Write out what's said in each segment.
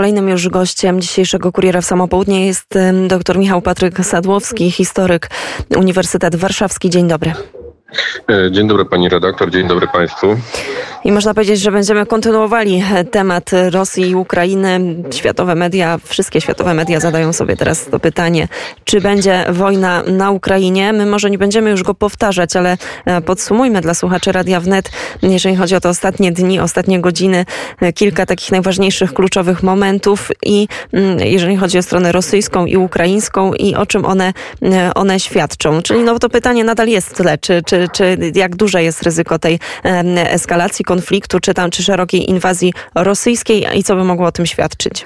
Kolejnym już gościem dzisiejszego Kuriera w Samopołudnie jest dr Michał Patryk Sadłowski, historyk Uniwersytet Warszawski. Dzień dobry. E, dzień dobry pani redaktor, dzień dobry państwu. I można powiedzieć, że będziemy kontynuowali temat Rosji i Ukrainy. Światowe media, wszystkie światowe media zadają sobie teraz to pytanie, czy będzie wojna na Ukrainie. My może nie będziemy już go powtarzać, ale e, podsumujmy dla słuchaczy Radia Wnet, jeżeli chodzi o te ostatnie dni, ostatnie godziny, e, kilka takich najważniejszych, kluczowych momentów i mm, jeżeli chodzi o stronę rosyjską i ukraińską i o czym one, one świadczą. Czyli no to pytanie nadal jest w tle, czy, czy czy, jak duże jest ryzyko tej eskalacji konfliktu, czy tam, czy szerokiej inwazji rosyjskiej i co by mogło o tym świadczyć?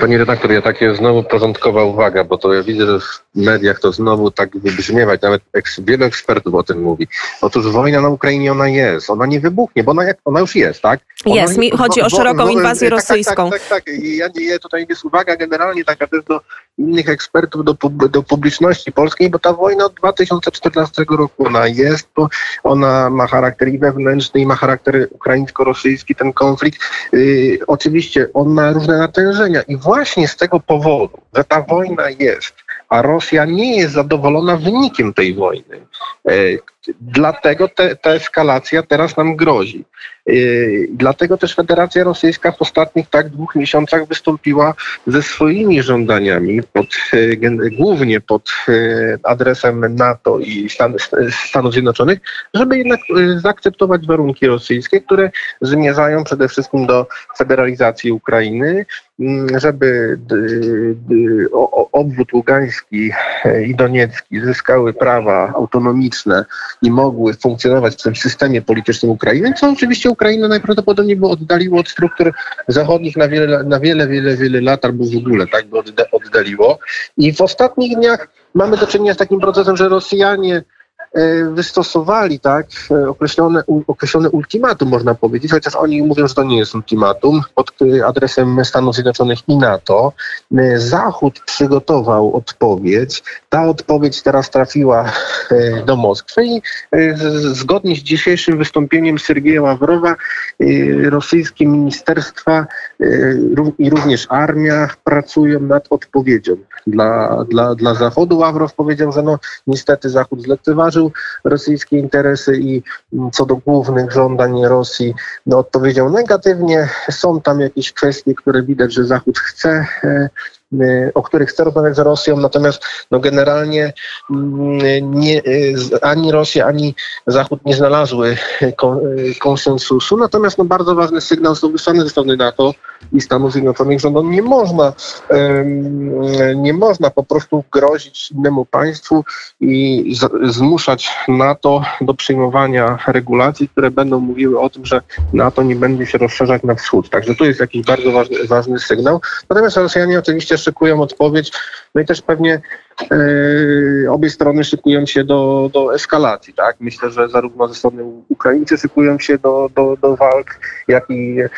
Pani redaktor, ja takie znowu porządkowa uwaga, bo to ja widzę, że mediach to znowu tak wybrzmiewać, nawet eks, wielu ekspertów o tym mówi. Otóż wojna na Ukrainie, ona jest, ona nie wybuchnie, bo ona, jak, ona już jest, tak? Jest, mi chodzi o szeroką bo, inwazję tak, rosyjską. Tak, tak, tak, tak. I ja nie, tutaj jest uwaga generalnie taka też do innych ekspertów, do, do publiczności polskiej, bo ta wojna od 2014 roku ona jest, bo ona ma charakter i wewnętrzny, i ma charakter ukraińsko-rosyjski, ten konflikt. Yy, oczywiście on ma różne natężenia i właśnie z tego powodu, że ta wojna jest, a Rosja nie jest zadowolona wynikiem tej wojny. Dlatego te, ta eskalacja teraz nam grozi. E, dlatego też Federacja Rosyjska w ostatnich tak dwóch miesiącach wystąpiła ze swoimi żądaniami, pod, e, głównie pod adresem NATO i Stan, Stanów Zjednoczonych, żeby jednak zaakceptować warunki rosyjskie, które zmierzają przede wszystkim do federalizacji Ukrainy, mm, żeby obwód ługański i doniecki zyskały prawa autonomiczne i mogły funkcjonować w tym systemie politycznym Ukrainy, co oczywiście Ukraina najprawdopodobniej by oddaliło od struktur zachodnich na wiele, na wiele, wiele, wiele lat albo w ogóle tak by oddaliło. I w ostatnich dniach mamy do czynienia z takim procesem, że Rosjanie wystosowali tak e, określone, określone ultimatum, można powiedzieć, chociaż oni mówią, że to nie jest ultimatum, pod adresem Stanów Zjednoczonych i NATO. E, Zachód przygotował odpowiedź. Ta odpowiedź teraz trafiła do Moskwy i zgodnie z dzisiejszym wystąpieniem Sergieja Ławrowa rosyjskie ministerstwa i również armia pracują nad odpowiedzią dla, dla, dla Zachodu. Ławrow powiedział, że no niestety Zachód zlekceważył rosyjskie interesy i co do głównych żądań Rosji no, odpowiedział negatywnie. Są tam jakieś kwestie, które widać, że Zachód chce e, o których chcę rozmawiać z Rosją, natomiast no generalnie mm, nie, y, ani Rosja, ani Zachód nie znalazły y, konsensusu. Natomiast no bardzo ważny sygnał został wysłany ze strony NATO i Stanów Zjednoczonych, że no nie można, nie można po prostu grozić innemu państwu i zmuszać NATO do przyjmowania regulacji, które będą mówiły o tym, że NATO nie będzie się rozszerzać na wschód. Także tu jest jakiś bardzo ważny, ważny sygnał. Natomiast Rosjanie oczywiście szykują odpowiedź, no i też pewnie e, obie strony szykują się do, do eskalacji. Tak? Myślę, że zarówno ze strony Ukraińcy szykują się do, do, do walk, jak i e,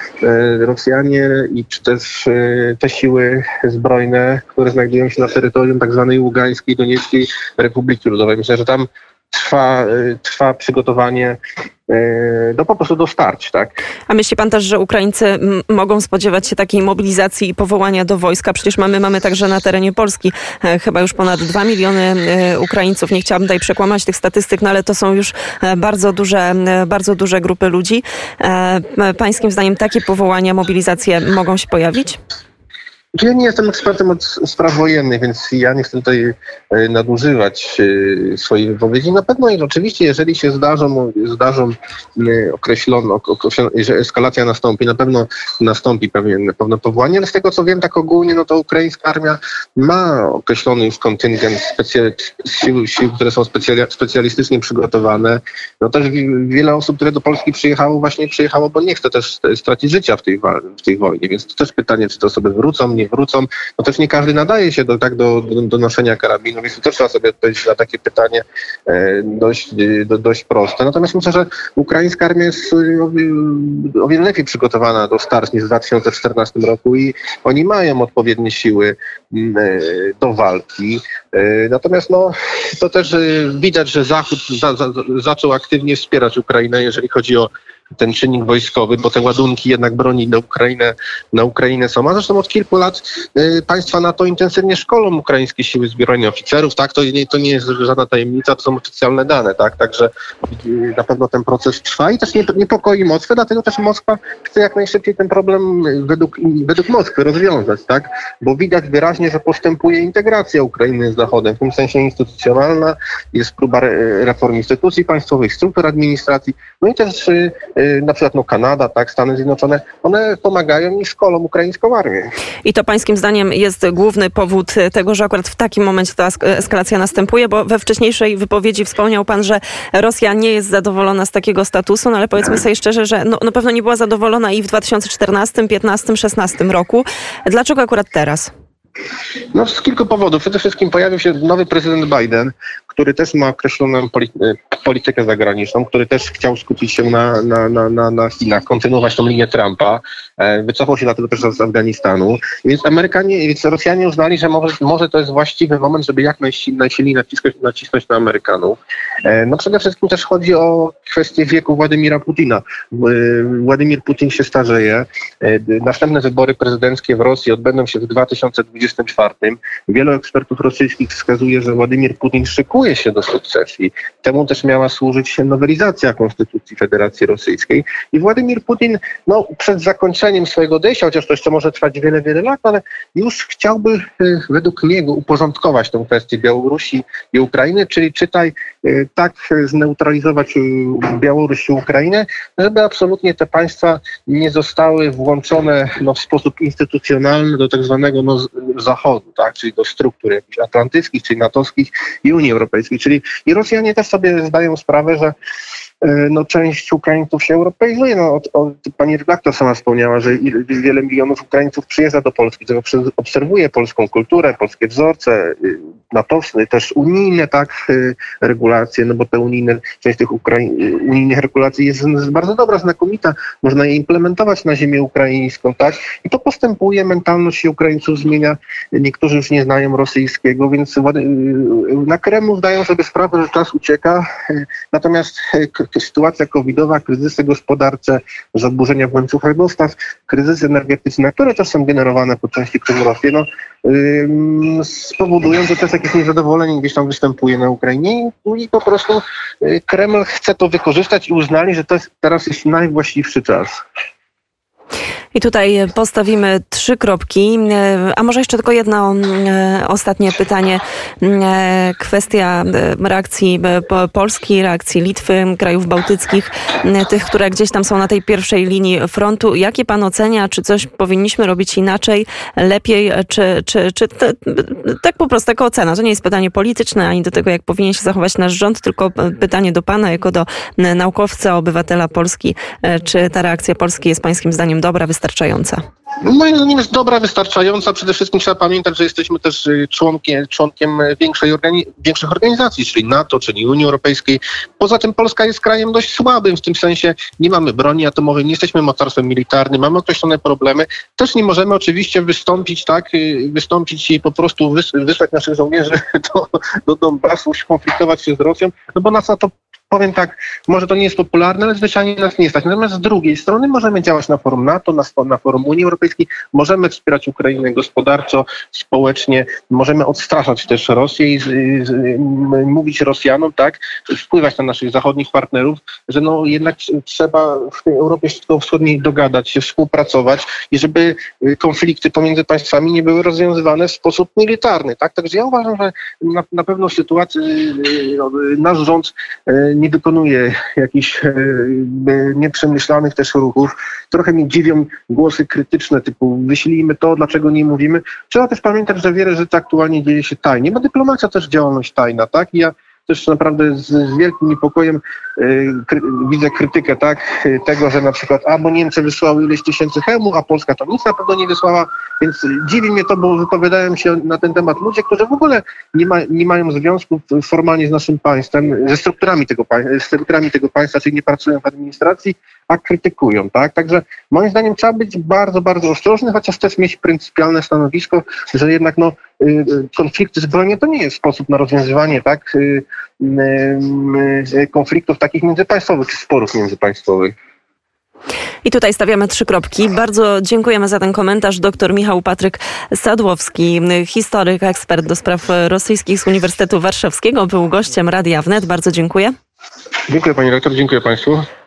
Rosjanie i czy też e, te siły zbrojne, które znajdują się na terytorium tak zwanej Ługańskiej, Donieckiej Republiki Ludowej. Myślę, że tam trwa, trwa przygotowanie E, do po prostu do starć, tak? A myśli pan też, że Ukraińcy mogą spodziewać się takiej mobilizacji i powołania do wojska? Przecież mamy, mamy także na terenie Polski e, chyba już ponad 2 miliony e, Ukraińców. Nie chciałabym tutaj przekłamać tych statystyk, no ale to są już bardzo duże, bardzo duże grupy ludzi. Pańskim zdaniem takie powołania, mobilizacje mogą się pojawić? Ja nie jestem ekspertem od spraw wojennych, więc ja nie chcę tutaj e, nadużywać e, swojej wypowiedzi. Na pewno i oczywiście, jeżeli się zdarzą, zdarzą e, określono, że eskalacja nastąpi, na pewno nastąpi pewne, pewne powołanie, ale z tego co wiem, tak ogólnie, no to ukraińska armia ma określony już kontyngent sił, sił, które są specjalistycznie przygotowane. No też wiele osób, które do Polski przyjechało, właśnie przyjechało, bo nie chce też stracić życia w tej, w tej wojnie, więc to też pytanie, czy to osoby wrócą, nie wrócą, no też nie każdy nadaje się do, tak, do, do, do noszenia karabinu, więc też trzeba sobie odpowiedzieć na takie pytanie e, dość, do, dość proste. Natomiast myślę, że ukraińska armia jest o, o wiele lepiej przygotowana do starć niż w 2014 roku i oni mają odpowiednie siły mm, e, do walki. E, natomiast no, to też widać, że Zachód za, za, zaczął aktywnie wspierać Ukrainę, jeżeli chodzi o ten czynnik wojskowy, bo te ładunki jednak broni na Ukrainę, na Ukrainę są. A zresztą od kilku lat y, państwa NATO intensywnie szkolą ukraińskie siły zbrojne oficerów, tak? To nie, to nie jest żadna tajemnica, to są oficjalne dane, tak? Także y, na pewno ten proces trwa i też nie, niepokoi Moskwę, dlatego też Moskwa chce jak najszybciej ten problem według, według Moskwy rozwiązać, tak? Bo widać wyraźnie, że postępuje integracja Ukrainy z Zachodem, w tym sensie instytucjonalna, jest próba reform instytucji państwowych, struktur administracji, no i też y, y, na przykład no, Kanada, tak, Stany Zjednoczone, one pomagają i szkolą ukraińską armię. I to pańskim zdaniem jest główny powód tego, że akurat w takim momencie ta eskalacja następuje, bo we wcześniejszej wypowiedzi wspomniał pan, że Rosja nie jest zadowolona z takiego statusu, no ale powiedzmy sobie szczerze, że no, no pewno nie była zadowolona i w 2014, 15, 16 roku. Dlaczego akurat teraz? No z kilku powodów. Przede wszystkim pojawił się nowy prezydent Biden, który też ma określoną e, politykę zagraniczną, który też chciał skupić się na, na, na, na, na Chinach, kontynuować tą linię Trumpa. E, wycofał się dlatego też z Afganistanu. Więc Amerykanie, więc Rosjanie uznali, że może, może to jest właściwy moment, żeby jak najsilniej nacisnąć, nacisnąć na Amerykanów. E, no przede wszystkim też chodzi o kwestię wieku Władimira Putina. Władimir Putin się starzeje. Następne wybory prezydenckie w Rosji odbędą się w 2024. Wielu ekspertów rosyjskich wskazuje, że Władimir Putin szykuje się do sukcesji. Temu też miała służyć nowelizacja Konstytucji Federacji Rosyjskiej. I Władimir Putin no, przed zakończeniem swojego odejścia, chociaż to jeszcze może trwać wiele, wiele lat, ale już chciałby y, według niego uporządkować tę kwestię Białorusi i Ukrainy, czyli czytaj tak zneutralizować y, Białoruś i Ukrainę, żeby absolutnie te państwa nie zostały włączone no, w sposób instytucjonalny do tak zwanego no, Zachodu, tak, czyli do struktur jakichś atlantyckich, czyli natowskich i Unii Europejskiej. Czyli i Rosjanie też sobie zdają sprawę, że e, no, część Ukraińców się europeizuje. No, od, od, pani redaktor sama wspomniała, że wiele milionów Ukraińców przyjeżdża do Polski, obserwuje polską kulturę, polskie wzorce, y, natowskie, też unijne tak, y, regulacje, no bo te unijne, część tych Ukrai unijnych regulacji jest, bardzo dobra, znakomita, można je implementować na ziemię ukraińską, tak, i to postępuje, mentalność się Ukraińców zmienia, niektórzy już nie znają rosyjskiego, więc y, na Kremlu zdają sobie sprawę, że czas ucieka, natomiast sytuacja covidowa, kryzysy gospodarcze, zaburzenia w łańcuchach dostaw, kryzysy energetyczne, które są generowane po części przez Rosję, no, spowodują, że też jakieś niezadowolenie gdzieś tam występuje na Ukrainie i po prostu y, Kreml chce to wykorzystać i uznali, że to jest, teraz jest najwłaściwszy czas. I tutaj postawimy trzy kropki. A może jeszcze tylko jedno e, ostatnie pytanie. E, kwestia e, reakcji Polski, reakcji Litwy, krajów bałtyckich, tych, które gdzieś tam są na tej pierwszej linii frontu. Jakie pan ocenia? Czy coś powinniśmy robić inaczej, lepiej, czy, czy, czy te, tak po prostu taka ocena? To nie jest pytanie polityczne, ani do tego, jak powinien się zachować nasz rząd, tylko pytanie do pana, jako do naukowca, obywatela Polski. Czy ta reakcja Polski jest pańskim zdaniem dobra, wystarczająca? Moim zdaniem jest dobra, wystarczająca. Przede wszystkim trzeba pamiętać, że jesteśmy też y, członkiem, członkiem większej organi większych organizacji, czyli NATO, czyli Unii Europejskiej. Poza tym Polska jest krajem dość słabym, w tym sensie nie mamy broni atomowej, nie jesteśmy mocarstwem militarnym, mamy określone problemy. Też nie możemy oczywiście wystąpić tak, y, wystąpić i po prostu wysłać naszych żołnierzy do, do Donbasu, konfliktować się z Rosją, no bo nas na to powiem tak, może to nie jest popularne, ale zwyczajnie nas nie stać. Natomiast z drugiej strony możemy działać na forum NATO, na, na forum Unii Europejskiej, możemy wspierać Ukrainę gospodarczo, społecznie, możemy odstraszać też Rosję i z, z, mówić Rosjanom, tak, wpływać na naszych zachodnich partnerów, że no jednak trzeba w tej Europie Środkowo-Wschodniej dogadać się, współpracować i żeby konflikty pomiędzy państwami nie były rozwiązywane w sposób militarny, tak. Także ja uważam, że na, na pewno w sytuacji no, nasz rząd nie wykonuje jakichś e, nieprzemyślanych też ruchów. Trochę mi dziwią głosy krytyczne typu wyślijmy to, dlaczego nie mówimy. Trzeba też pamiętać, że wiele rzeczy aktualnie dzieje się tajnie, bo dyplomacja też działalność tajna, tak? I ja też naprawdę z, z wielkim niepokojem y, kry, widzę krytykę tak, tego, że na przykład albo Niemcy wysłały ileś tysięcy hełmów, a Polska to nic na pewno nie wysłała, więc dziwi mnie to, bo wypowiadają się na ten temat ludzie, którzy w ogóle nie, ma, nie mają związku formalnie z naszym państwem, ze strukturami tego, strukturami tego państwa, czyli nie pracują w administracji, a krytykują, tak? Także moim zdaniem trzeba być bardzo, bardzo ostrożny, chociaż też mieć pryncypialne stanowisko, że jednak no, y, y, konflikty zbrojne to nie jest sposób na rozwiązywanie, tak? Y, konfliktów takich międzypaństwowych czy sporów międzypaństwowych. I tutaj stawiamy trzy kropki. Bardzo dziękujemy za ten komentarz. Dr Michał Patryk Sadłowski, historyk, ekspert do spraw rosyjskich z Uniwersytetu Warszawskiego, był gościem Radia Wnet. Bardzo dziękuję. Dziękuję pani rektor, dziękuję państwu.